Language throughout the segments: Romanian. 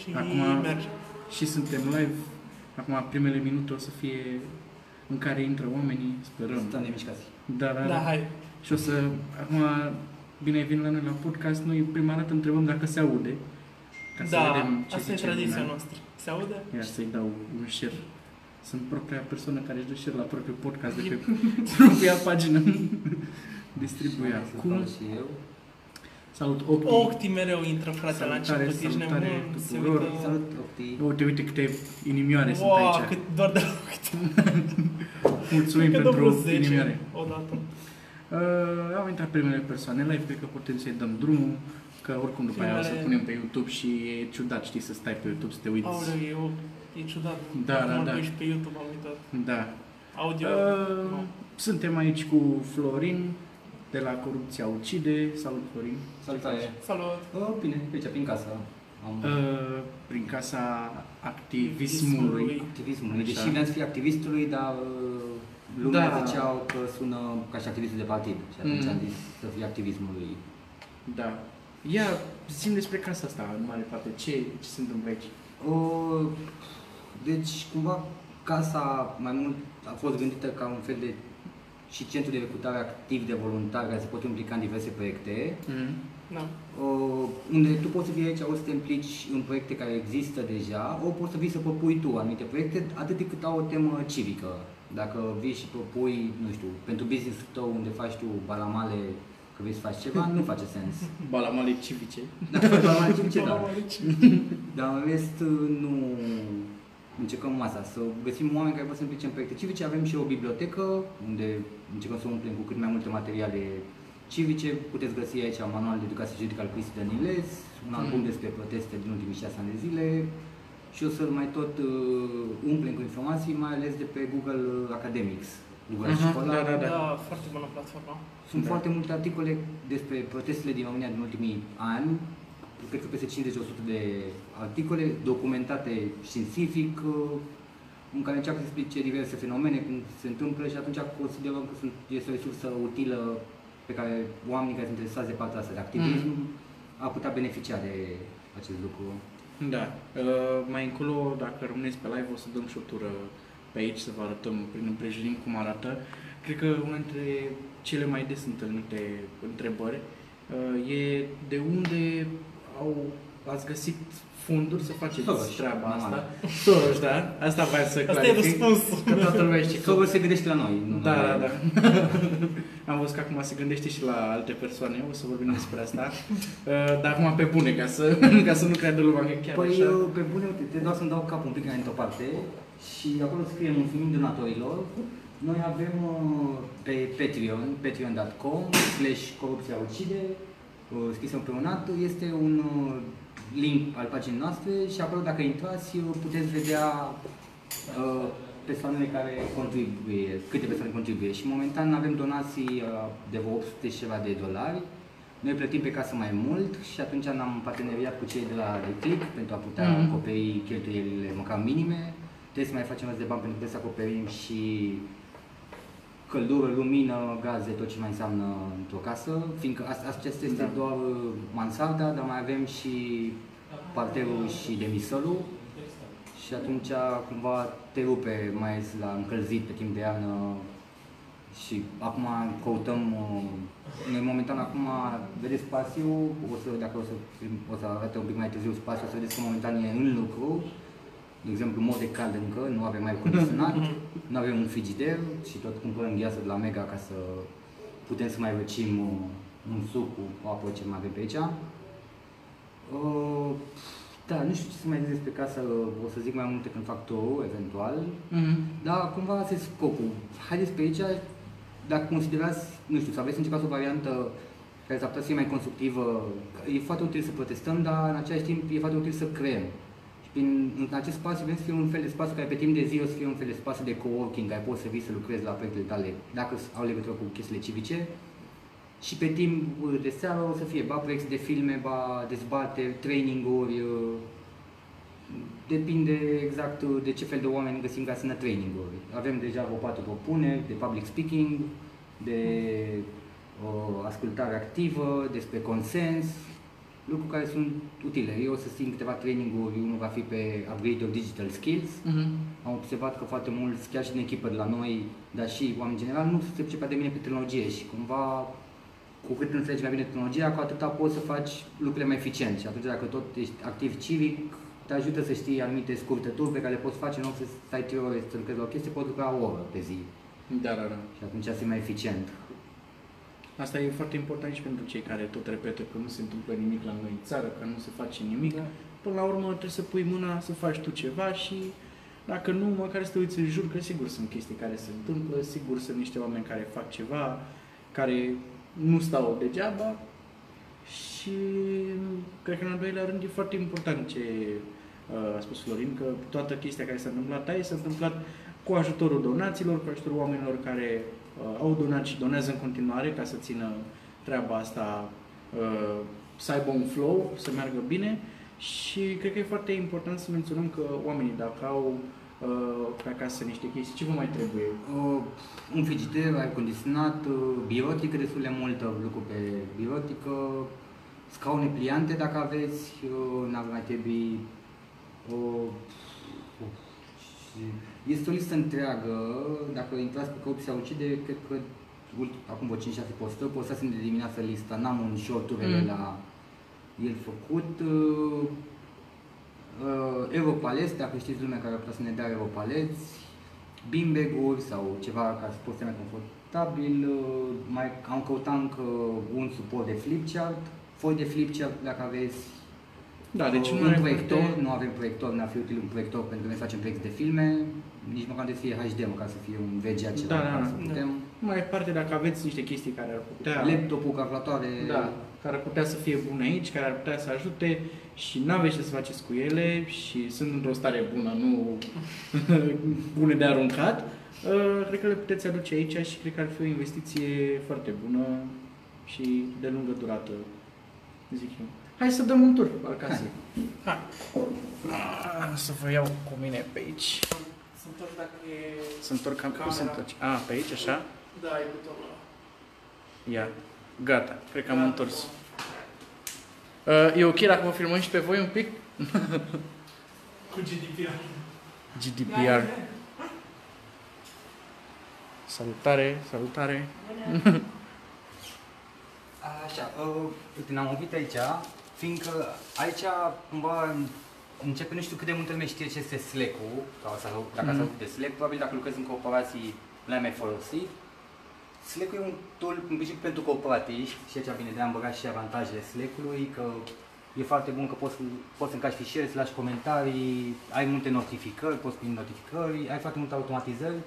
și Acum- merge. Și suntem live. Acum primele minute o să fie în care intră oamenii, sperăm. Stăm nemișcați. Da, da, Da, da. hai. Și o să, acum, bine ai venit la noi la podcast, noi prima dată întrebăm dacă se aude. Ca să Da, vedem ce asta e zice tradiția lumea. noastră. Se aude? Iar să-i dau un share. Sunt propria persoană care își dă share la propriul podcast de pe propria pagină. Distribuie acum. Și eu. Salut, Opti. Octi mereu intră, frate, la Salutare, început. Ești salutare nebun. Se tuturor. uită... Salut, Octi. Uite, uite câte inimioare sunt Wow, aici. cât doar de la Octi. Mulțumim Cred că dă vreo pentru 10 inimioare. odată. Uh, au intrat primele persoane live, cred că putem să-i dăm drumul, că oricum după aia o să Primele- punem pe YouTube și e ciudat, știi, să stai pe YouTube, să te uiți. Aoleu, e, o, e ciudat. Da, Acum da, da. că ești pe YouTube, am uitat. Da. Audio. Uh, nu. suntem aici cu Florin, de la Corupția Ucide. Salut, Florin. Salutare. Salut. Oh, bine, aici, prin casă. Am Uh, prin casa activismului. activismului. Așa. Deși vreau să fiu activistului, dar uh, lumea Da. ziceau că sună ca și activistul de partid. Și atunci Mm. am zis să fiu activismului. Da. Ia, zim despre casa asta, în mare parte. Ce, ce se întâmplă aici? Uh, deci, cumva, casa mai mult a fost gândită ca un fel de și centru de recrutare activ de voluntari care se pot implica în diverse proiecte. Mm. Da. Uh, unde tu poți să fii aici, o să te implici în proiecte care există deja, o poți să vii să propui tu anumite proiecte, atât de cât au o temă civică. Dacă vii și propui, nu știu, pentru business-ul tău unde faci tu balamale, că vrei să faci ceva, nu face sens. Balamale civice. Dacă faci balamale civice, da. aici. Dar în rest, nu încercăm asta, să găsim oameni care pot să implice în proiecte civice. Avem și o bibliotecă unde încercăm să umplem cu cât mai multe materiale civice. Puteți găsi aici manual de educație juridică al Cristi Daniles, un album Mm. despre proteste din ultimii șase ani de zile și o să-l mai tot uh, umplem cu informații, mai ales de pe Google Academics. Google Aha, Școala. da, da, da. Da, foarte bună platformă. Sunt Da. foarte multe articole despre protestele din România din ultimii ani, cred că peste 50-100 de articole documentate științific, uh, în care încearcă să explice diverse fenomene, cum se întâmplă și atunci considerăm că sunt, este o resursă utilă pe care oamenii care sunt interesați de partea asta de activism ar putea beneficia de acest lucru. Da. Uh, mai încolo, dacă rămâneți pe live, o să dăm și o tură pe aici să vă arătăm prin împrejurim cum arată. Cred că una dintre cele mai des întâlnite întrebări uh, e de unde au, ați găsit fonduri să faceți Soros, treaba normal. asta. Soros, da? Asta vreau să Asta e clarific. răspunsul. Că toată lumea știe că... Soros se gândește la noi. Nu Da, la da, el. da. Am văzut că acum se gândește și la alte persoane, o să vorbim despre asta. Uh, Dar acum pe bune, ca să, ca să nu creadă lumea că chiar Păi, așa. uh, pe bune, uite, te dau să-mi dau capul un pic mai într-o parte și acolo scriem mulțumim donatorilor. Noi avem uh, pe Patreon, patreon.com, slash corupția ucide, uh, scris împreunat, este un uh, link al paginii noastre și acolo dacă intrați uh, puteți vedea uh, persoanele care contribuie, câte persoane contribuie și momentan avem donații uh, de vreo 800 și ceva de dolari. Noi plătim pe casă mai mult și atunci am parteneriat cu cei de la Reclick pentru a putea Mhm. acoperi cheltuielile măcar minime. Trebuie să mai facem rost de bani pentru că trebuie să acoperim și căldură, lumină, gaze, tot ce mai înseamnă într-o casă, fiindcă asta, acesta este Da. doar uh, mansarda, dar mai avem și parterul și demisălul și atunci cumva te rupe mai ales la încălzit pe timp de iarnă și acum căutăm, uh, noi momentan acum vedeți spațiul, o să, dacă o să, o să arate un pic mai târziu spațiul, o să vedeți că momentan e în lucru, de exemplu, mod de cald încă, nu avem mai condiționat, nu avem un frigider și tot cumpărăm gheață de la Mega ca să putem să mai răcim uh, un suc cu apă ce mai avem pe aici. Uh, da, nu știu ce să mai zic despre casă, o să zic mai multe când fac turul, eventual. Mhm. Dar cumva asta e scopul. Haideți pe aici, dacă considerați, nu știu, să aveți încercat o variantă care s-ar putea să fie mai constructivă, e foarte util să protestăm, dar în același timp e foarte util să creăm. Și prin, în acest spațiu vrem să fie un fel de spațiu care pe timp de zi o să fie un fel de spațiu de coworking, care poți să vii să lucrezi la proiectele tale, dacă au legătură cu chestiile civice. Și pe timp de seară o să fie ba proiecte de filme, ba dezbateri, traininguri, uh, Depinde exact de ce fel de oameni găsim ca să ne traininguri. Avem deja o patru propuneri de public speaking, de uh, ascultare activă, despre consens. lucruri care sunt utile. Eu o să țin câteva traininguri, unul va fi pe upgrade of digital skills. Mhm. Am observat că foarte mulți, chiar și în echipă de la noi, dar și oameni în general, nu se pricepea de bine pe tehnologie și cumva cu cât înțelegi mai bine tehnologia, cu atâta poți să faci lucrurile mai eficient. Și atunci dacă tot ești activ civic, te ajută să știi anumite scurtături pe care le poți face, în loc să stai trei ore să lucrezi la o chestie, poți lucra o oră pe zi. Da, da, da. Și atunci să mai eficient. Asta e foarte important și pentru cei care tot repetă că nu se întâmplă nimic la noi în țară, că nu se face nimic. Da. Până la urmă trebuie să pui mâna să faci tu ceva și dacă nu, măcar să te uiți în jur, că sigur sunt chestii care se întâmplă, sigur sunt niște oameni care fac ceva, care nu stau degeaba și cred că în al doilea rând e foarte important ce uh, a spus Florin, că toată chestia care s-a întâmplat aia s-a întâmplat cu ajutorul donațiilor, cu ajutorul oamenilor care uh, au donat și donează în continuare ca să țină treaba asta uh, să aibă un flow, să meargă bine. Și cred că e foarte important să menționăm că oamenii dacă au uh, pe acasă niște chestii, ce vă mai trebuie? Uh, un frigider, aer condiționat, uh, birotică destul de multă lucru pe birotică, scaune pliante dacă aveți, uh, n-ar mai trebui. Uh, uh, și este o listă întreagă, dacă intrați pe corupția ucide, cred că ult- acum vreo 5-6 postări, postasem de dimineață lista, n-am un short-urile Mm. la el făcut. Uh, uh, Europaleți, dacă știți lumea care ar putea să ne dea Europaleți, beanbag-uri sau ceva ca să poți să mai confortabil. Uh, mai am căutat încă un suport de flipchart, foi de flipchart dacă aveți. Da, deci Uh, nu un are proiector, foarte- nu avem proiector, n-ar fi util un proiector pentru că noi facem proiecte de filme, nici măcar de fie HD, măcar să fie un VGA ceva, Da, da, ca da. să putem. Mai departe, dacă aveți niște chestii care ar putea... Laptopul, calculatoare, Da, care ar putea să fie bune aici, care ar putea să ajute și nu aveți ce să faceți cu ele și sunt într-o stare bună, nu bune de aruncat, uh, cred că le puteți aduce aici și cred că ar fi o investiție foarte bună și de lungă durată, zic eu. Hai să dăm un tur al casei. Hai. Ah, Să vă iau cu mine pe aici. Să întorc dacă e... Să întorc cam cum Camera. se întorci. A, pe aici, așa? Da, e butonul ăla. Ia. Gata, cred că am Da, întors. Uh, e ok dacă vă filmăm și pe voi un pic? Cu GDPR. GDPR. Salutare, salutare. Așa, uh, uite, ne-am oprit aici, fiindcă aici cumva începe, nu știu cât de multă lume știe ce este Slack-ul, sau, sau dacă ați Mhm. auzit de Slack, probabil dacă lucrezi în corporații l-ai mai folosit. Slack-ul e un tool în principiu pentru corporatiști și aici bine de am băgat și avantajele Slack-ului, că e foarte bun că poți, poți să încași fișiere, să lași comentarii, ai multe notificări, poți primi notificări, ai foarte multe automatizări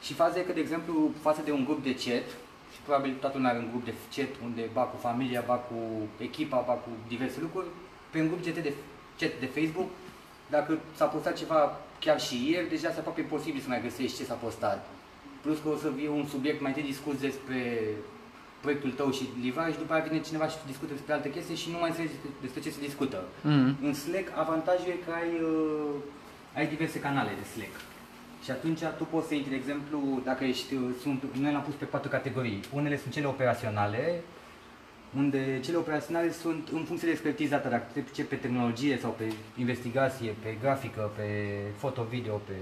și faza e că, de exemplu, față de un grup de chat, și probabil toată lumea are un grup de chat unde ba cu familia, ba cu echipa, ba cu diverse lucruri, pe un grup chat de, chat de Facebook, dacă s-a postat ceva chiar și ieri, deja este aproape imposibil să mai găsești ce s-a postat. Plus că o să fie un subiect mai întâi discuți despre proiectul tău și livrare și după aia vine cineva și discută despre alte chestii și nu mai înțelegi despre ce se discută. Mm. În Slack, avantajul e că ai, uh, ai diverse canale de Slack. Și atunci tu poți să intri, de exemplu, dacă ești, uh, sunt, noi l-am pus pe patru categorii. Unele sunt cele operaționale, unde cele operaționale sunt în funcție de expertiza ta, dacă te pricepi pe tehnologie sau pe investigație, pe grafică, pe foto-video, pe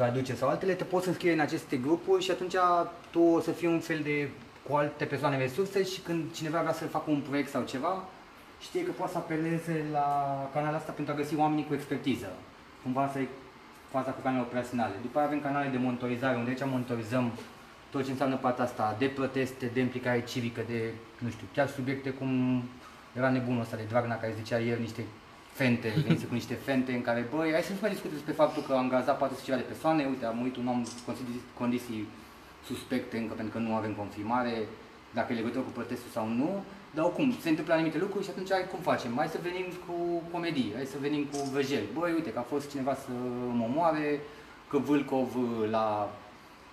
traduce sau altele, te poți înscrie în aceste grupuri și atunci tu o să fii un fel de cu alte persoane resurse și când cineva vrea să facă un proiect sau ceva, știe că poate să apeleze la canalul ăsta pentru a găsi oamenii cu expertiză. Cumva să faza cu canalele operaționale. După aia avem canale de monitorizare, unde aici monitorizăm tot ce înseamnă partea asta de proteste, de implicare civică, de, nu știu, chiar subiecte cum era nebunul ăsta de Dragna care zicea ieri niște fente, venise cu niște fente în care, băi, hai să nu mai discute despre faptul că am gazat 400 ceva de persoane, uite, am murit un om în condiții, condiții suspecte încă pentru că nu avem confirmare dacă e legătură cu protestul sau nu, dar oricum, se întâmplă anumite lucruri și atunci cum facem? Hai să venim cu comedii, hai să venim cu văjeli. Băi, uite că a fost cineva să mă omoare, că Vâlcov la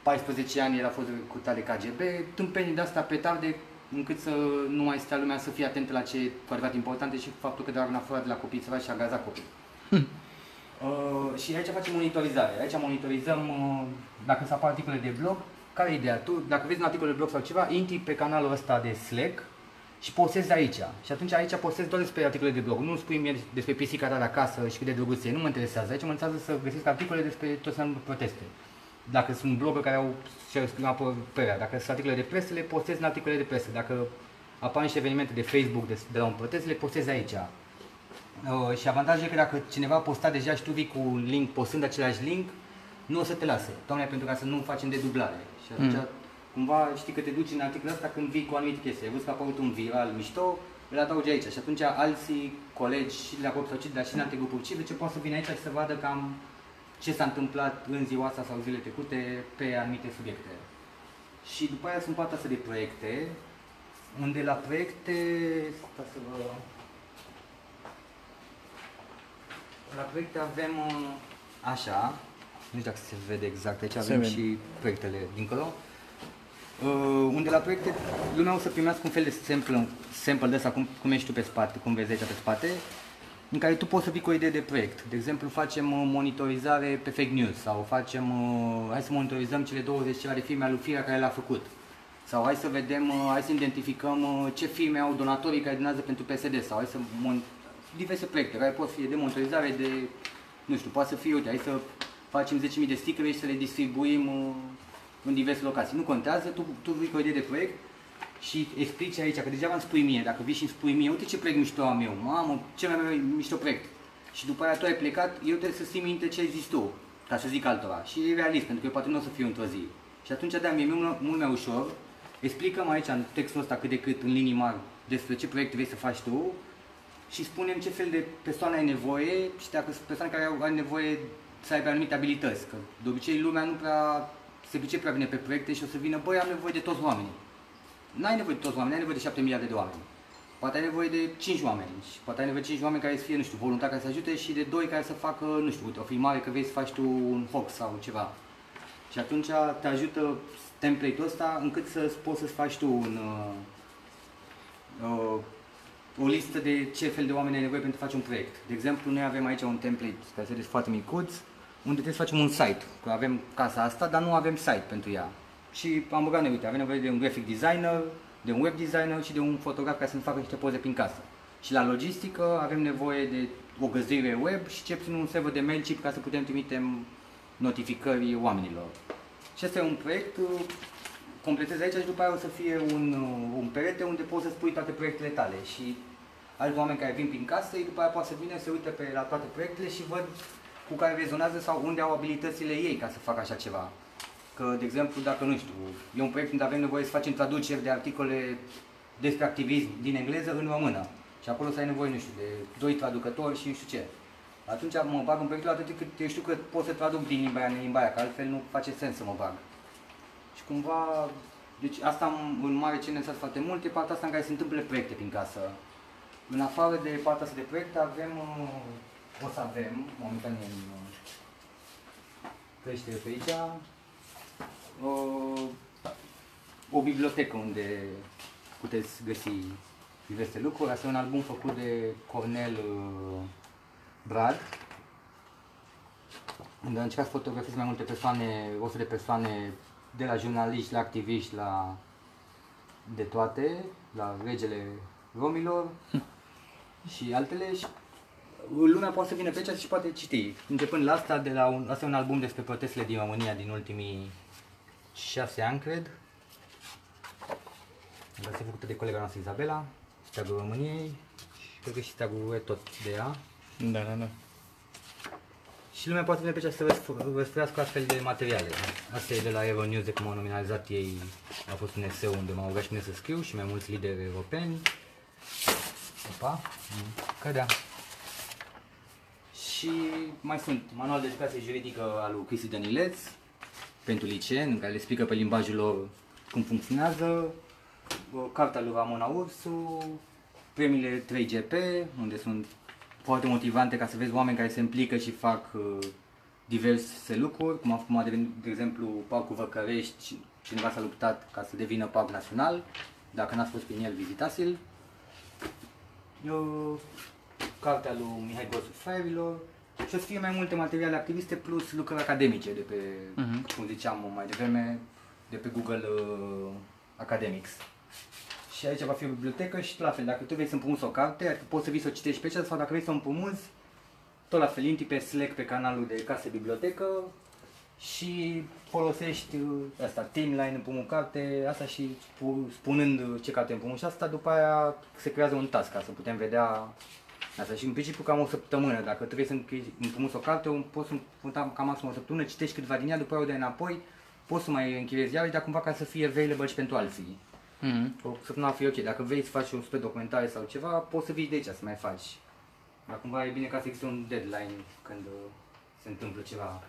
14 ani era fost recrutat de KGB, tâmpenii de asta petarde încât să nu mai stea lumea să fie atentă la ce e cu adevărat important și faptul că doar n-a furat de la copii ceva și a gazat copii. Uh, și aici facem monitorizare. Aici monitorizăm uh, dacă se apar articole de blog, care e ideea? Tu, dacă vezi un articol de blog sau ceva, intri pe canalul ăsta de Slack și postezi aici. Și atunci aici postezi doar despre articole de blog. Nu spui mie despre pisica ta de acasă și cât de drăguț e. Nu mă interesează. Aici mă interesează să găsesc articole despre tot ce înseamnă proteste. Dacă sunt blogger care au și-au exprimat părerea, dacă sunt articole de presă, le postez în articole de presă. Dacă apar niște evenimente de Facebook de, de la un protest, le postez aici. Uh, și avantajul e că dacă cineva a postat deja și tu vii cu un link, postând același link, nu o să te lase. Tocmai pentru ca să nu facem de dublare. Și atunci, mm. cumva, știi că te duci în articolul ăsta când vii cu o anumită chestie. Ai văzut că a apărut un viral mișto, îl adaugi aici. Și atunci alții, colegi și de la grup sau dar și în alte grupuri civice pot să vină aici și să vadă cam ce s-a întâmplat în ziua asta sau zilele trecute pe anumite subiecte. Și după aia sunt partea asta de proiecte, unde la proiecte, ca să vă... La proiecte avem uh, așa, nu știu dacă se vede exact, aici avem vede. și proiectele dincolo. Uh, unde la proiecte lumea o să primească un fel de sample, sample de asta, cum, cum ești tu pe spate, cum vezi aici pe spate, în care tu poți să vii cu o idee de proiect. De exemplu, facem uh, monitorizare pe fake news sau facem, uh, hai să monitorizăm cele 20 ceva de firme al lui Firea care le-a făcut. Sau hai să vedem, uh, hai să identificăm uh, ce firme au donatorii care donează pentru PSD sau hai să mon- diverse proiecte care pot fi de monitorizare, de, nu știu, poate să fie, uite, hai să facem 10.000 de stickere și să le distribuim uh, în diverse locații. Nu contează, tu, tu vii cu o idee de proiect și explici aici, că degeaba îmi spui mie, dacă vii și îmi spui mie, uite ce proiect mișto am eu, mamă, ce mai, mai mișto proiect. Și după aia tu ai plecat, eu trebuie să țin minte ce ai zis tu, ca să zic altora. Și e realist, pentru că eu poate nu o să fiu într-o zi. Și atunci, da, mie e mult, mult mai ușor, explicăm aici în textul ăsta cât de cât, în linii mari, despre ce proiect vrei să faci tu și spunem ce fel de persoane ai nevoie și dacă sunt persoane care au, au nevoie să aibă anumite abilități. Că de obicei lumea nu prea se pricepe prea bine pe proiecte și o să vină, băi, am nevoie de toți oamenii. N-ai nevoie de toți oamenii, ai nevoie de 7 miliarde de oameni. Poate ai nevoie de 5 oameni și poate ai nevoie de 5 oameni care să fie, nu știu, voluntari care să ajute și de 2 care să facă, nu știu, uite, o filmare că vrei să faci tu un fox sau ceva. Și atunci te ajută template-ul ăsta încât să poți să-ți faci tu un, uh, uh, o listă de ce fel de oameni ai nevoie pentru a face un proiect. De exemplu, noi avem aici un template care se vede foarte micuț, unde trebuie să facem un site. Că avem casa asta, dar nu avem site pentru ea. Și am băgat noi, uite, avem nevoie de un graphic designer, de un web designer și de un fotograf care să-mi facă niște poze prin casă. Și la logistică avem nevoie de o găzduire web și ce puțin un server de MailChimp ca să putem trimite notificări oamenilor. Și asta e un proiect, uh, completez aici și după aia o să fie un, uh, un perete unde poți să spui toate proiectele tale și alți oameni care vin prin casă, ei după aia poate să vină, să uite pe la toate proiectele și văd cu care rezonează sau unde au abilitățile ei ca să facă așa ceva. Că, de exemplu, dacă, nu știu, e un proiect unde avem nevoie să facem traduceri de articole despre activism din engleză în română. Și acolo să ai nevoie, nu știu, de doi traducători și nu știu ce. Atunci mă bag în proiectul atât cât eu știu că pot să traduc din limba aia în limba aia, că altfel nu face sens să mă bag. Și cumva, deci asta în- în mare ce ne interesează foarte mult e partea asta în care se întâmplă proiecte prin casă. În afară de partea asta de proiecte avem, uh, o să avem, momentan e în uh, creștere pe aici, uh, o bibliotecă unde puteți găsi diverse lucruri. Asta e un album făcut de Cornel uh, Brad, unde a încercat să fotografieze mai multe persoane, o de persoane, de la jurnaliști, la activiști, la de toate, la regele romilor și altele. Și lumea poate să vină pe aici și poate citi. Începând la asta, de la un, asta e un album despre protestele din România din ultimii șase ani, cred. Asta este făcută de colega noastră Izabela, steagul României și cred că și steagul e tot de ea. Da, da, da. Și lumea poate veni pe aici să răsf- răsfăiască astfel de materiale. Asta e de la Euronews, de cum au nominalizat ei. A fost un eseu unde m-au rugat și mine să scriu și mai mulți lideri europeni. Opa, mm, cădea. Și mai sunt manual de educație juridică al lui Cristi Danileț pentru liceen, în care le explică pe limbajul lor cum funcționează, o cartea lui Ramona Ursu, premiile 3GP, unde sunt foarte motivante ca să vezi oameni care se implică și fac uh, diverse lucruri, cum a, cum a devenit, de exemplu, Parcul Văcărești, cineva s-a luptat ca să devină parc național, dacă n-ați fost prin el, vizitați-l. Eu, cartea lui Mihai Gosu Fraierilor și o să fie mai multe materiale activiste plus lucrări academice de pe, Mhm. cum ziceam mai devreme, de pe Google uh, Academics. și aici va fi o bibliotecă și la fel, dacă tu vrei să împrumuți o carte, adică poți să vii să o citești pe cea sau dacă vrei să o împrumuți, tot la fel, intri pe Slack pe canalul de case bibliotecă și folosești uh, asta, timeline, împrumut carte, asta și spu- spunând ce carte împrumut și asta, după aia se creează un task ca să putem vedea Asta și în principiu cam o săptămână, dacă trebuie să împrumuți o carte, o- poți să împrumuta cam maxim o săptămână, citești câteva din ea, după aia o dai înapoi, poți să mai închiriezi iarăși, dar cumva ca să fie available și pentru alții. Mhm. O săptămână ar fi ok, dacă vrei să faci un super documentare sau ceva, poți să vii de aici să mai faci. Dar cumva e bine ca să existe un deadline când uh, se întâmplă ceva.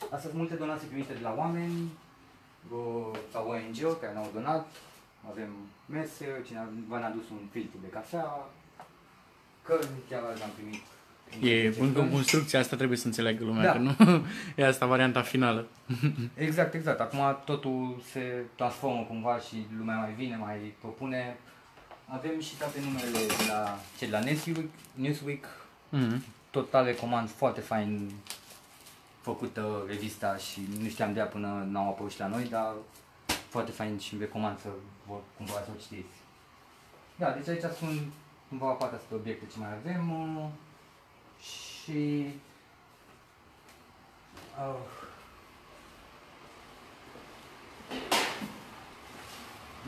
Astea sunt multe donații primite de la oameni uh, sau ONG-uri care ne-au donat. Avem mese, cineva ne-a adus un filtru de cafea, cărni, chiar azi am primit. E niște încă cărni. construcția asta trebuie să înțeleagă lumea, Da. că nu e asta varianta finală. Exact, exact. Acum totul se transformă cumva și lumea mai vine, mai propune. Avem și toate numerele de la, ce, de la Newsweek, Newsweek, Mhm. total recomand, foarte fain făcută revista și nu știam de ea până n-au apărut și la noi, dar foarte fain și îmi recomand să vă cumva să o citiți. Da, deci aici sunt cumva partea asta de obiecte ce mai avem uh, și uh,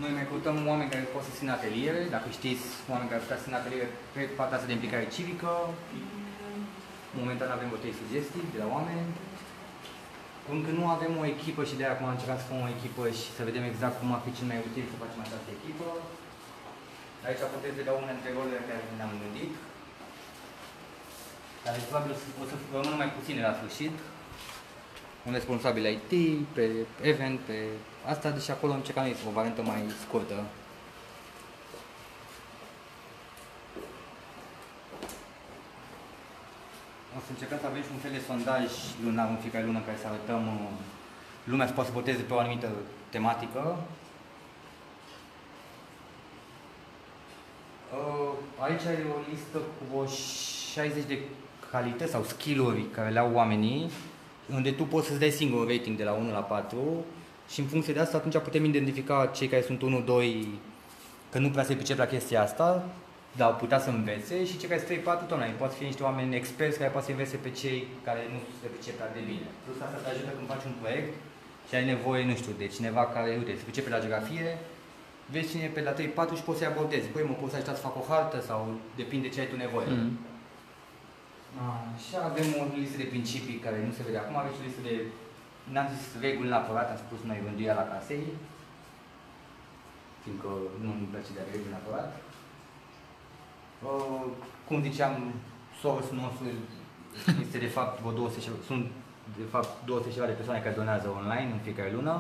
Noi mai căutăm oameni care pot să țină ateliere, dacă știți oameni care putea să țină ateliere pe partea asta de implicare civică. Momentan avem o trei sugestii de la oameni. Încă nu avem o echipă și de aia acum am încercat să facem o echipă și să vedem exact cum ar fi cel mai util să facem această echipă. Aici puteți vedea unele dintre rolurile care ne-am gândit. Care probabil o să, o să rămână mai puține la sfârșit. Un responsabil IT, pe event, pe asta, deci acolo am încercat noi să o variantă mai scurtă. O să încercăm să avem și un fel de sondaj lunar în fiecare lună în care să arătăm uh, lumea să poată să voteze pe o anumită tematică. Aici e o listă cu o 60 de calități sau skill-uri care le au oamenii, unde tu poți să-ți dai singur un rating de la 1 la 4 și în funcție de asta atunci putem identifica cei care sunt 1-2 că nu prea se pricep la chestia asta, dar au putea să învețe și cei care sunt 3-4 tot mai poate fi niște oameni experți care poate să învețe pe cei care nu se pricep prea de bine. Plus asta te ajută când faci un proiect și ai nevoie, nu știu, de cineva care, uite, se pricepe la geografie, vezi cine e pe la 3-4 și poți să-i abordezi. Băi, mă poți să ajuta să fac o hartă sau depinde ce ai tu nevoie. Mhm. Așa, avem o listă de principii care nu se vede acum, avem și o listă de, n-am zis reguli neapărat, am spus noi rânduia la casei, fiindcă nu îmi place de reguli neapărat. Uh, cum ziceam, source-ul nostru este de fapt vreo 200 și- sunt de fapt 200 și ceva de persoane care donează online în fiecare lună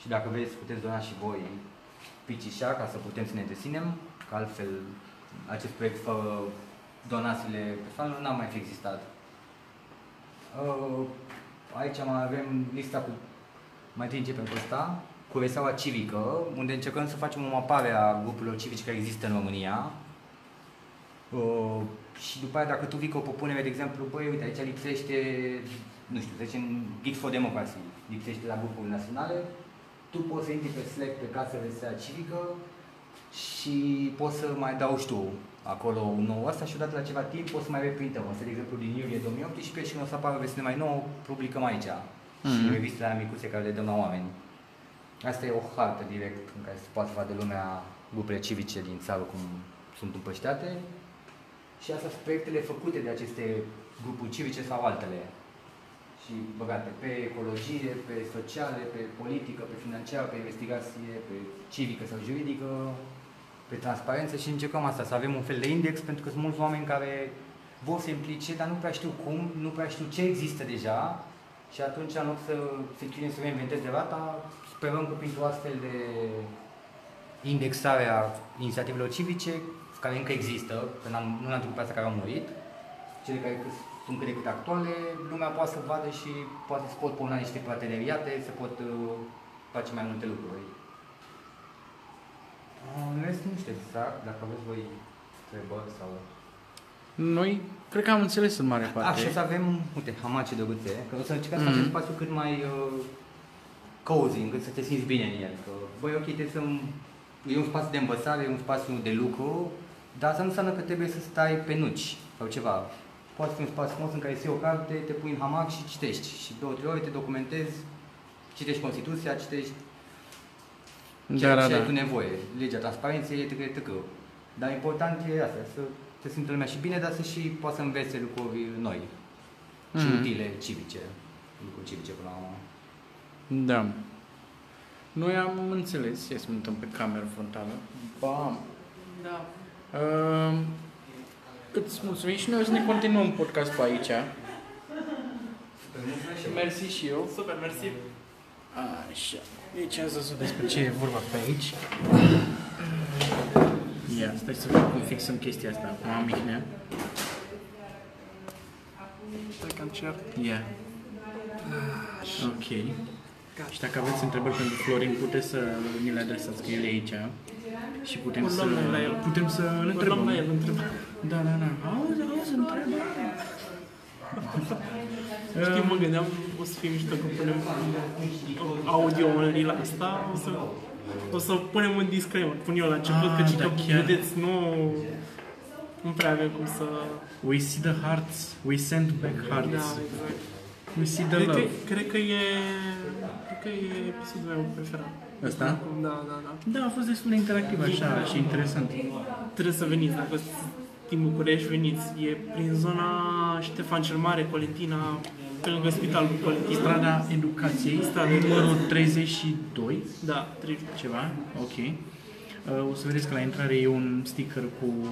și dacă vreți puteți dona și voi picișa ca să putem să ne deținem, că altfel acest proiect fără donațiile pe fanul n-a mai fi existat. Uh, aici mai avem lista cu, mai întâi începem cu asta, cu rețeaua civică, unde încercăm să facem o mapare a grupurilor civice care există în România. Uh, și după aia, dacă tu vii cu o propunere, de exemplu, băi, uite, aici lipsește, nu știu, să zicem, Git for Democracy, lipsește la grupurile naționale, tu poți să intri pe Slack, pe casă rețea civică și poți să mai adaugi tu acolo un nou asta și odată la ceva timp poți să mai reprintăm. Asta, de exemplu, din iulie 2018 și când o să apară o versiune mai nouă, publicăm aici. Și Mhm. revistele alea micuțe care le dăm la oameni. Asta e o hartă direct în care se poate vadă lumea grupurile civice din țară cum sunt împășteate. Și astea sunt proiectele făcute de aceste grupuri civice sau altele. Și băgate pe ecologie, pe sociale, pe politică, pe financiară, pe investigație, pe civică sau juridică, pe transparență și încercăm asta, să avem un fel de index, pentru că sunt mulți oameni care vor să implice, dar nu prea știu cum, nu prea știu ce există deja și atunci, în loc să se chinuie să reinventeze rata, sperăm că printr-o astfel de indexare a inițiativelor civice, care încă există, că n-am, nu le-am trecut pe astea care au murit, cele care cât- sunt cât de cât actuale, lumea poate să vadă și poate să pot pune niște parteneriate, se pot uh, face mai multe lucruri. În rest, nu știu exact, dacă aveți voi întrebări sau... Noi cred că am înțeles în mare A, și parte. o să avem, uite, hamace de gâte, că o să încercăm să Mhm. facem spațiu cât mai uh, cozy, încât să te simți bine în el. Că, băi, ok, trebuie să e un spațiu de învățare, e un spațiu de lucru, dar asta nu înseamnă că trebuie să stai pe nuci sau ceva. Poate fi un spațiu frumos în care să iei o carte, te pui în hamac și citești. Și două, trei ore te documentezi, citești Constituția, citești ceea Da, da, ce ai da. tu nevoie. Legea transparenței, etc. etc. Dar important e asta, să se simtă lumea și bine, dar să și poată să învețe lucruri noi și Mhm. utile civice. Lucruri civice până la urmă. Da. Noi am înțeles, ia să ne uităm pe cameră frontală. Bam! Da. Uh, îți mulțumim și noi o să ne continuăm podcastul aici. Și mersi și eu. Super, mersi. Așa. Deci ați văzut despre ce e vorba pe aici. Ia, stai să vedem cum fixăm chestia asta. Acum am Mihnea. Stai că încep. Ia. Ok. Gata. Și dacă aveți întrebări pentru Florin, puteți să ni le adresați, că el e aici. Și putem O să, luăm noi la el. putem să îl Îl luăm întrebăm. la el, întrebăm. Da, da, da. Auzi, auzi, întrebare. Știi, mă gândeam, o să fie mișto că punem audio only la asta, o să, o să punem un disclaimer, pun eu la început, Ah, că, da, că chiar. vedeți, nu, nu prea avem cum să... We see the hearts, we send back hearts. Da, exact. We see the Cred că, love. cred că e, cred că e episodul meu preferat. Ăsta? Da, da, da. Da, a fost destul de interactiv așa și interesant. Trebuie să veniți, dacă sunteți din București, veniți. E prin zona Ștefan cel Mare, Colentina, pe lângă Spitalul Colentina. Strada Educației, Strada numărul 32, Da, 30. ceva, ok. Uh, o să vedeți că la intrare e un sticker cu uh,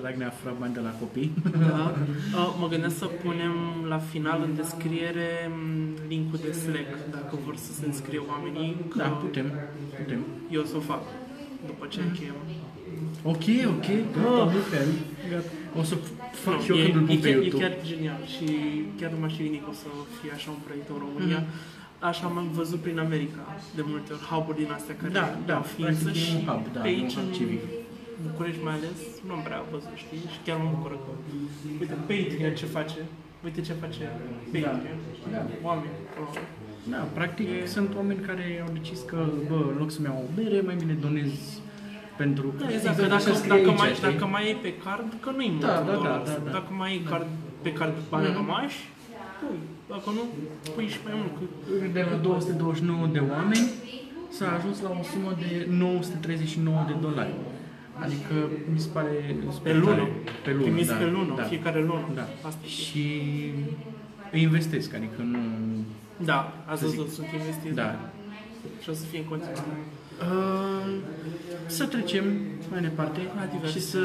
Dragnea fără bani de la copii. Da. Uh, mă gândesc să punem la final în descriere m, linkul de Slack, dacă vor să se înscrie oamenii. Că Da, putem, putem. Eu o să o fac după ce încheiem. Ok, ok, gata, Ah. Michael. Gata. O să fac Nu, și eu e, când îl e, pun pe chiar, e YouTube. chiar genial și chiar nu m-aș fi gândit că o să fie așa un proiect în România. Așa am văzut prin America de multe ori, hub-uri din astea care Da, da, au ființă practic e și un hub, da, pe un aici hub în civic. București mai ales, nu am prea văzut, știi? Și chiar mă bucur că, uite, Patreon ce face, uite ce face Patreon, Da. oameni, oh. Da, practic sunt oameni care au decis că, bă, în loc să-mi iau o bere, mai bine donez pentru... Da, exact, că dacă, așa scrie dacă, aici, mai, știi? dacă mai e pe card, că nu-i mult Da, un da, da, dolar. da, da. Dacă mai e card, pe card bani Mhm. rămași, pui. Dacă nu, pui și mai mult. Că, De la 229 de oameni s-a ajuns la o sumă de 939 de dolari. Adică mi se pare super pe lună. tare. Pe lună, Primiți da, pe lună, da. fiecare lună. Da. Asta e. Și îi investesc, adică nu... Da, ați Să zic. văzut, sunt investiți. Da. Și o să fie în continuare. Uh, să trecem mai departe La diverse. și să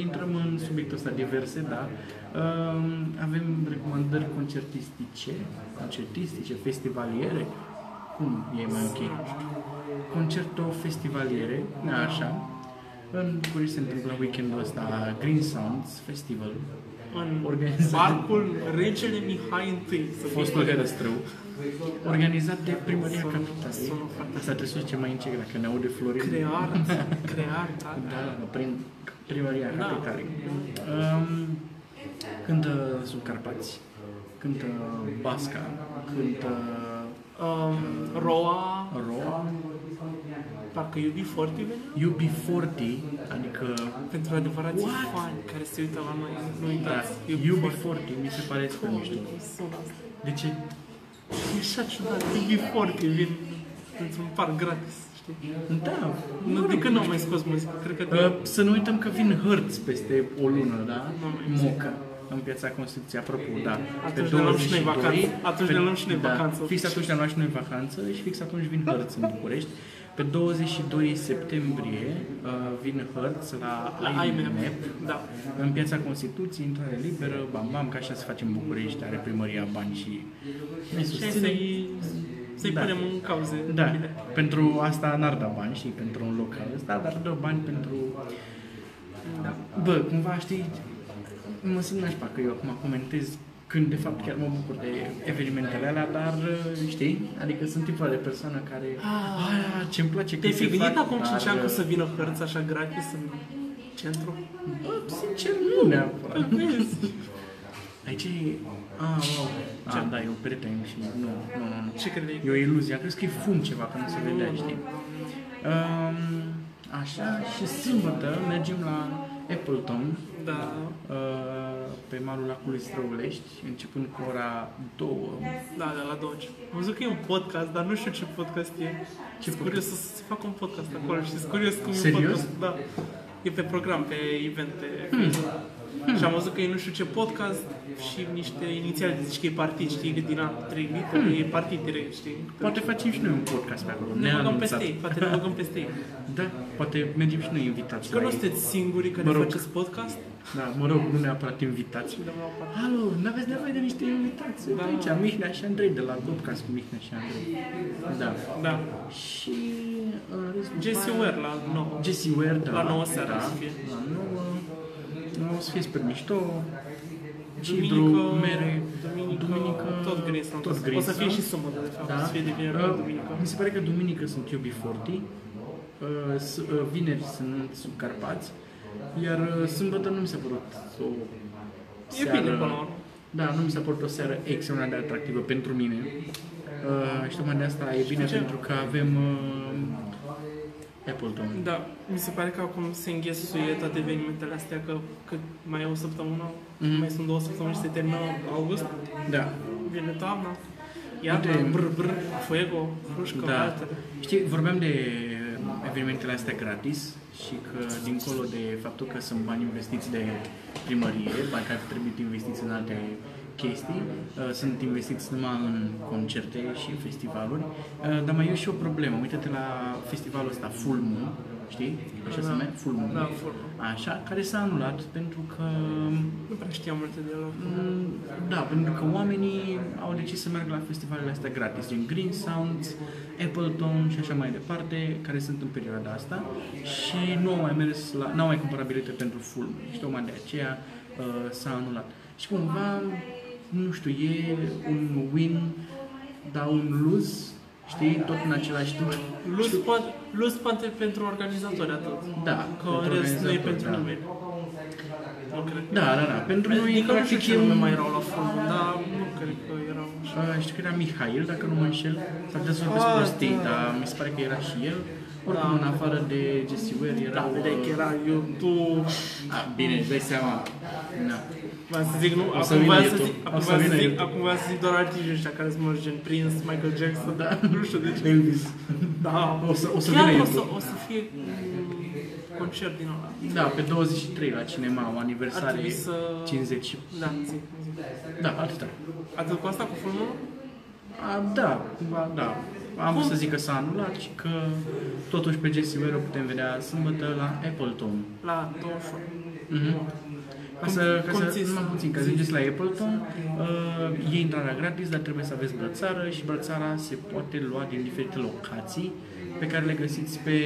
intrăm în subiectul ăsta diverse, da. Uh, avem recomandări concertistice, concertistice, festivaliere, cum e mai ok? Concerto festivaliere, da, așa. În București se întâmplă weekendul ăsta Green Sounds Festival, În Organizat. parcul Regele Mihai I. Să fie fostul corect. Herăstrău, organizat de Primăria Sună- Capitalei. sună foarte Asta trebuie să zicem mai încet, dacă ne aude Florin. Crear, crear, da. Da, prin primăria Da. capitalei. Um, cântă Subcarpați, cântă Basca, cântă Um, Roa, Roa, parcă iubi foarte venea. UB40, adică Pentru adevărații What? fani care se uită la noi, nu da, uitați. UB40, mi se pare super mișto. Sună asta. De ce? E așa ciudat, UB40 vin într-un parc gratis, știi? Da, Nu, de când nu au mai scos muzică? Cred că de... Uh, să nu uităm că vin hărți peste o lună, da? Nu mai Moca. În piața Constituției, apropo, da. Atunci ne luăm și noi vacanță. Atunci ne luăm și noi da, vacanță. Fix atunci ne-am luat și noi vacanță și fix atunci vin hărți în București. Pe 22 septembrie uh, vin hărți la, La IMAP, IMAP, da. în piața Constituției, intrare liberă, bam bam, ca așa se face în București, are primăria bani și ne Și susține. să-i, să-i Da. punem în cauze. Da, bine. pentru asta n-ar da bani, știi, pentru un local ăsta, dar dă bani pentru... Da. Bă, cumva, știi, mă simt nașpa că eu acum comentez când de fapt chiar mă bucur de evenimentele alea, dar știi, adică sunt tipul ăla de persoană care, Ah. aia, ce-mi place Te-ai când fi se gândit fac, acum 5 dar, ani că o să vină hărți așa gratis în centru? Bă, sincer, nu neapărat. Vezi? Aici e... Ah, wow. Ah, da, e o perete și nu, nu, nu, nu. Ce credeai? E o iluzie, am crezut că e fum ceva, că nu se vedea, știi? Um, Așa, și sâmbătă mergem la Appleton, Da. uh, pe malul lacului Străulești, începând cu ora 2. Da, de la Doge. Am văzut că e un podcast, dar nu știu ce podcast e. Ce Ce curios să se facă un podcast acolo și sunt curios cum e un Serios? podcast. Da. E pe program, pe event, pe... Hmm. Și am văzut că e nu știu ce podcast și niște inițiale, zici că e partid, știi, că din a 3 litri, e partid direct, știi? Hmm. Poate facem și noi un podcast pe acolo. ne băgăm neanunțat. peste ei, poate ne băgăm peste ei. Da, poate mergem și noi invitați Că la nu ei. sunteți singurii care Mă rog. faceți podcast? Da, mă rog, nu neapărat invitați. Și dăm la o parte. Alo, n-aveți nevoie de niște invitați. Da. Aici, Mihnea și Andrei de la Podcast cu Mihnea și Andrei. Da. Da. Și... Uh, restul- Jesse Ware la 9. Jesse Ware, da. La nouă seara da, să fie. La nouă. O să fie spre mișto. Cidru, Duminică, mere, duminică, duminică, tot Greenstone. tot O să Greenstone. fie și sâmbătă, de fapt. Da. O să fie de vineri Uh, la duminică. Mi se pare că duminică sunt UB40, uh, s- uh, vineri sunt sub Carpați, iar uh, sâmbătă nu mi s-a părut o E bine până la urmă. Da, nu mi s-a părut o seară extraordinar de atractivă pentru mine. Uh, și tocmai de asta e bine Știi ce? pentru că avem uh, Appleton. Da, mi se pare că acum se înghesuie toate evenimentele astea, că, că mai e o săptămână, Mhm. mai sunt două săptămâni și se termină august, Da. vine toamna, iarna, Uite, brr, brr, fuego, frușcă, Da. altele. Știi, vorbeam de evenimentele astea gratis și că dincolo de faptul că sunt bani investiți de primărie, bani care trebuie investiți în alte chestii, uh, sunt investiți numai în concerte și festivaluri, uh, dar mai e și o problemă. Uită-te la festivalul ăsta Full Moon, știi? Așa se Da. numește? Full Moon. Da, full. Așa, care s-a anulat pentru că Nu prea știam multe de el. Mm, Da, pentru că oamenii au decis să meargă la festivalele astea gratis, gen Green Sounds, Appleton și așa mai departe, care sunt în perioada asta și nu au mai mers la, n-au mai cumpărat bilete pentru full și tocmai de aceea uh, s-a anulat. Și cumva, nu știu, e un win, dar un lose, știi, tot în același timp. Lus poate, lus poate pentru organizatori atât. Da, Că pentru în rest nu e organizatori, pentru da. nimeni. Nu cred. Da, da, da, pentru noi Adică nu știu practic ce e nume un... mai erau la fund, dar nu cred că erau așa. Uh, știu că era Mihail, dacă nu mă înșel, s-ar putea să vorbesc Ah, prostii, da. dar mi se pare că era și el. Oricum, Da. în afară de Jesse Ware, era... Da, vedeai că era eu, tu... A, bine, îți dai seama. Da. Vreau să zic, nu, O să acum vină voiam să YouTube. zic, O acum să voiam să vină zic, YouTube. acum voiam să zic doar artiștii ăștia care sunt morți, gen Prince, Michael Jackson, Da. nu știu de ce. Elvis. Da, O să- o să Chiar vină o să, YouTube. o să fie mm, concert din ăla. Da, pe 23 la cinema, o Ar aniversare trebui să... 50. Da, zic, zic. Da, atâta. Atât cu asta, cu filmul? A, da, cumva, da. Am vrut să zic că s-a anulat și că totuși pe Jesse Ware o putem vedea sâmbătă la Appleton. La 21. Mhm. Ca să, ca Cum să, ți- numai puțin, ca să ajungeți la Appleton, uh, e intrarea gratis, dar trebuie să aveți brățară și brățara se poate lua din diferite locații pe care le găsiți pe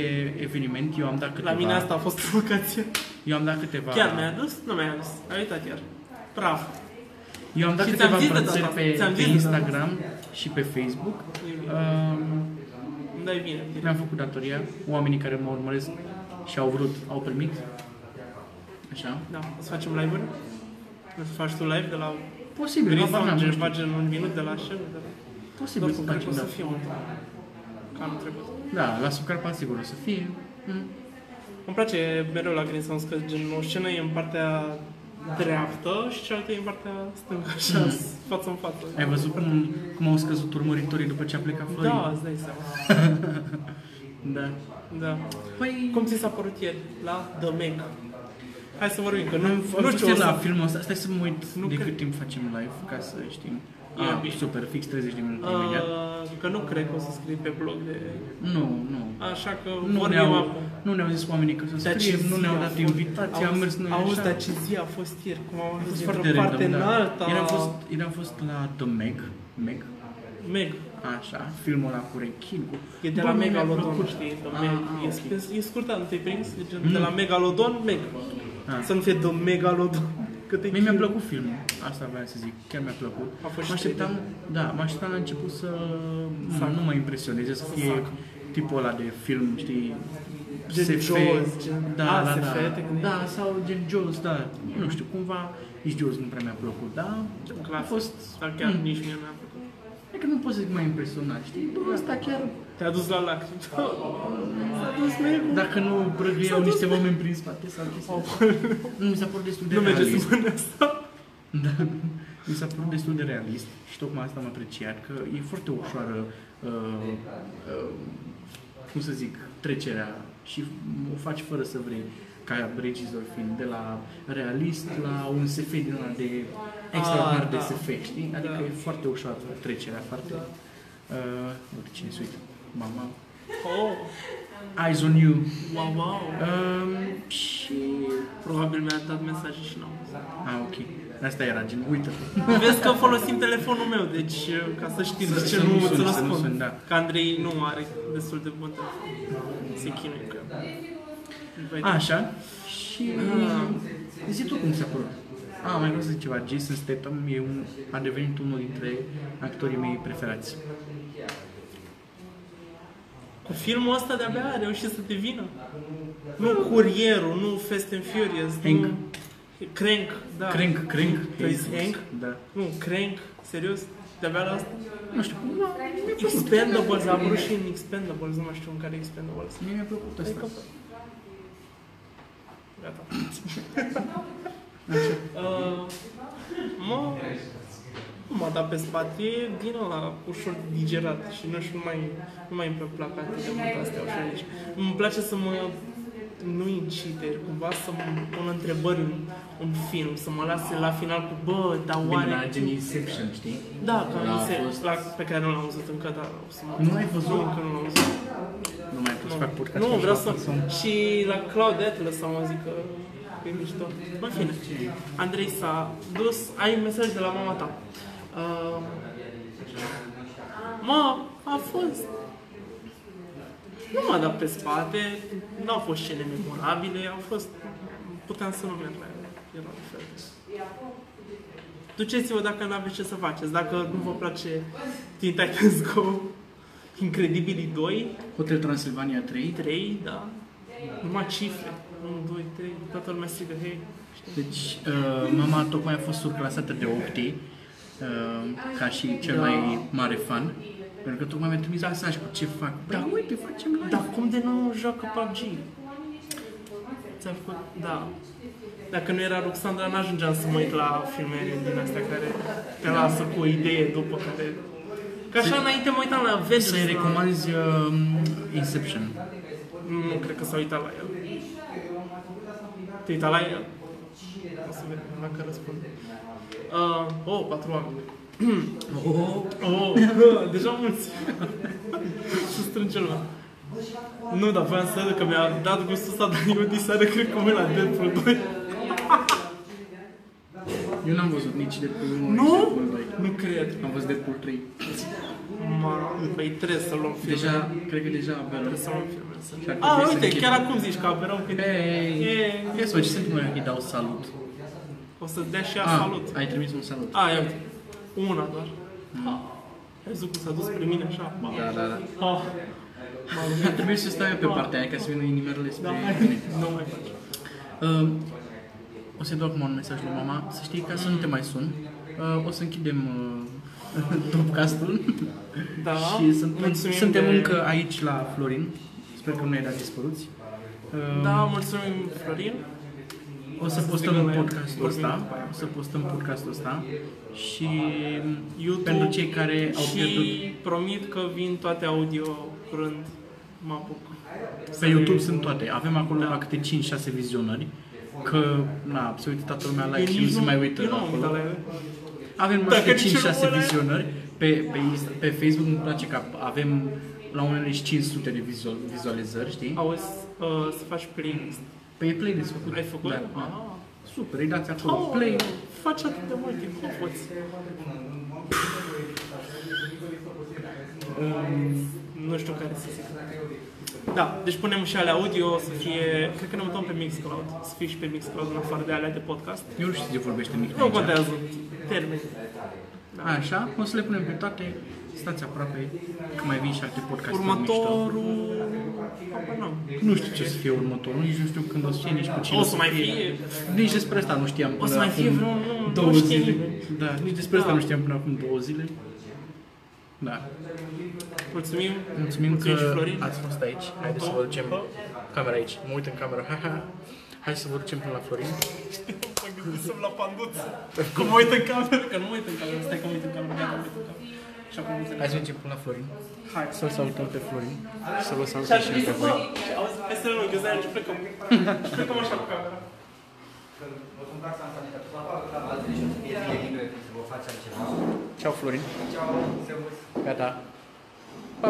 eveniment. Eu am dat câteva. La mine asta a fost provocație. Eu am dat câteva. Chiar mi-a adus? Nu mi-a adus. A uitat iar. Praf. Eu am dat Și câteva ți-am zis de brățări data pe, asta. Ți-am pe zis de data Instagram și pe Facebook. Um, Îmi dai bine. mi-am făcut datoria. Oamenii care mă urmăresc și au vrut, au primit. Așa. Da, o să facem live-uri? O să faci tu live de la Posibil, Green habar n-am, Sound, nu gen, știu. facem un minut de la scenă? De la... Posibil să Oricum, cred că facem, o da. să fie mult. Ca anul trecut. Da, la Subcarpat sigur o să fie. Mm. Îmi place mereu la Green Sounds că gen, o scenă e în partea dreaptă și cealaltă e în partea stângă, așa, Mm. față în față. Ai văzut cum, cum au scăzut urmăritorii după ce a plecat Florin? Da, îți dai seama. da. Da. Păi, Cum ți s-a părut ieri la The Meg? Hai să vorbim, că nu, nu, nu nu știu, o la să... filmul ăsta. Stai să mă uit Nu de cred. cât timp facem live, ca să știm. E Ah, bine. super, fix 30 de minute imediat. Uh, că nu cred că o să scrii pe blog de... Nu, nu. Așa că Nu vorbim ne-au, acum. nu ne-au zis oamenii că să Dar ce scriem, nu zi ne-au a dat fost? invitație, am mers noi Auzi, așa. dar ce zi a fost ieri, cum am A ajuns fost dintr-o foarte parte random, în da. alta. Ieri am fost, ieri am fost la The Meg, Meg, Meg. așa, filmul ăla cu rechin, cu... E de la Bă, mi-a Megalodon, plăcut. știi? The Ah, Meg. ah, E, ok. e, e scurtat, nu te-ai prins? E gen, Mm. De la Megalodon, Meg. Ah. Să nu fie The Megalodon. Că te Mie mi-a plăcut filmul, asta vreau să zic, chiar mi-a plăcut. A fost Mă și așteptam, da, mă așteptam la început să nu, nu mă impresioneze, să fie Sac. tipul ăla de film, știi, Gen SF, Jaws, gen- da, Ah, da, SF, da, te gândeai? da, sau gen Jaws, da, nu știu, cumva, nici Jaws nu prea mi-a plăcut, da, a Clar. fost, Dar chiar Mm. nici mie nu mi-a plăcut. E Cred că nu pot să zic mai impresionat, știi? Bă, ăsta chiar, Te-a dus la lacrimi. S-a dus mereu. dacă nu brăgâiau S-a dus niște pe- oameni prin spate sau chestia. Nu mi s-a părut destul de Nu merge realist. să spune asta. Da, mi s-a părut destul de realist și tocmai asta am apreciat, că e foarte ușoară, uh, uh, cum să zic, trecerea și o faci fără să vrei ca regizor fiind, de la realist la un SF din ăla de extraordinar Ah, de da. SF, știi? Adică Da. e foarte ușoară trecerea, foarte... Uh, uite cine se uită. Mama. Oh, Eyes on you. wow, wow. Um, și... Probabil mi-a dat mesaje și n-am. Ah, ok. Asta era, gen, uite Vezi că folosim telefonul meu, deci ca să știți de Să- ce să nu nu îți suni, să nu răspund. suni, da. Că Andrei nu are destul de bun telefon. Se chinuie Așa. Și Ah. zi tu cum ți-a părut. Ah, mai vreau să zic ceva. Jason Statham e un, a devenit unul dintre actorii mei preferați. Cu filmul ăsta de-abia a reușit să devină. Nu Curierul, nu Fast and Furious, Hank. nu... Crank, da. Crank, Crank. Păi Hank? Da. Nu, Crank, serios? De-abia la asta? Nu știu, cum mi-a plăcut ăsta. Expendables, a apărut și în Expendables, nu mai știu în care e Expendables. Mie mi-a plăcut Adică, ăsta. Gata. Așa. Uh, mă, nu m-a dat pe spate, e din ăla ușor digerat și nu știu, nu mai, nu mai îmi plac atât de mult astea ușor. Deci, îmi place să mă nu incite, cumva să mă pun întrebări în un film, să mă lase la final cu, bă, dar Bine, oare... la gen Inception, știi? Da, că Da, mi a se, fost- la, pe care nu l-am văzut încă, dar o să mă... Nu l-ai văzut? Nu, încă nu l-am văzut. Nu mai pot să fac podcast. Nu, așa, vreau să... sau- Și la Cloud Atlas am auzit că e mișto. Mă, în fine, Andrei s-a dus, ai un mesaj de la mama ta. Uh, mă, a fost... Nu m-a dat pe spate, nu au fost scene memorabile, au fost... Puteam să nu merg la ele, erau diferite. Duceți-vă dacă nu aveți ce să faceți. Dacă nu vă place Teen Titans Go, Incredibilii 2, Hotel Transilvania 3. 3, da. Numai cifre. 1, 2, 3. Toată lumea strigă, hei. Deci, uh, mama tocmai a fost surclasată de Opti, uh, ca și cel Da. mai mare fan. Pentru că tocmai mi-a trimis mesaj cu ce fac. Da, uite, facem live. Dar cum de nu joacă PUBG? Ți-a făcut... Da. Dacă nu era Ruxandra, n-ajungeam să mă uit la filme din astea care te lasă cu o idee după care... Că așa înainte mă uitam la Avengers. Să-i la- recomanzi uh, Inception. Nu cred că s-a uitat la el. Te-ai uitat la el? O să vedem dacă răspunde. Uh, oh, patru oameni. Oh, Oh, deja mulți. să strânge lumea. Nu, dar voiam să că mi-a dat gustul ăsta, dar eu diseară cred că mă la Deadpool 2. eu n-am văzut nici Deadpool 1, nici Nu? Deadpool 2. Nu cred. Am văzut Deadpool 3. Mă, păi trebuie să luăm filme. Deja, cred că deja avea Trebuie să luăm filme. Să... Și ar Ah, trebui să uite, închidem. chiar acum zici că aberau când... Hey, E, ia să văd ce se întâmplă dacă îi dau salut. o să dea și ea Ah, salut. ai trimis un salut. Ah, ia uite. Una doar. Ah, Ai văzut cum s-a dus spre mine așa? Ba. Da, da, da. Ah. M-a Ar trebui să stau eu pe partea aia ca să vină inimerele Da, spre hai. mine. Nu mai faci. Uh, o să-i dau acum un mesaj lui mama, să știi ca să nu te mai sun. Uh, o să închidem uh, topcastul Da, și sunt, mulțumim suntem de- încă aici la Florin. Sper că nu ne-ai dat dispăruți. Uh, Da, mulțumim, Florin. O să să postăm strigăm la el. podcastul Vorbim ăsta. după aia. O să postăm podcastul ăsta. Și YouTube pentru cei care au și pierdut promit că vin toate audio curând. Mă apuc. Pe YouTube sunt toate. Avem acolo la câte 5-6 vizionări. Că, na, se uită toată lumea la Eu like și nici nu se mai uită eu nu am uitat acolo. la ele. Avem Dacă la câte nici eu nu 5-6 mă uit. vizionări. Pe, pe, Insta- pe Facebook îmi place că avem la unele și 500 de vizual, vizualizări, știi? Auzi, uh, să faci playlist. Pe e playlist făcut. Ai făcut? Da. Ah. Super, îi dați acolo Oh, play. Faci atât de multe, cum poți? Um, nu știu care să zic. Da, deci punem și ale audio să fie, cred că ne mutăm pe Mixcloud, să fie și pe Mixcloud în afară de alea de podcast. Eu nu știu ce vorbește mic Nu aici. contează termeni. Așa, o să le punem pe toate. Stați aproape, că mai vin și alte podcasturi mișto. Următorul... Habar n-am. Nu știu ce să fie următorul, nici nu știu când o să fie, nici cu cine O să mai fie. Nici despre asta nu știam O până să mai fie acum vreun... nu- două nu știe zile. nimeni. Da, nici despre asta Da. nu știam până acum două zile. Da. Mulțumim. Mulțumim că și Florin. ați fost aici. Haideți să vă ducem camera aici. Mă uit în cameră. Ha, ha. Hai să vă ducem până la Florin. Mă gândisem la panduță. Că mă uit în cameră, că nu mă uit în cameră. Stai că mă uit în cameră, gata, mă uit în cameră. Și acum Hai să mergem până la Florin. Hai. Să-l salutăm pe Florin. Să vă Și salutăm aș și trebui pe să voi. Auzi, hai să nu gândesc și plecăm. Și plecăm așa cu camera. Vă sunt taxa în sanitate. La afară, la alții și o să fie zile libere să vă faci altceva. Ceau, Florin. Ceau, servus. Gata.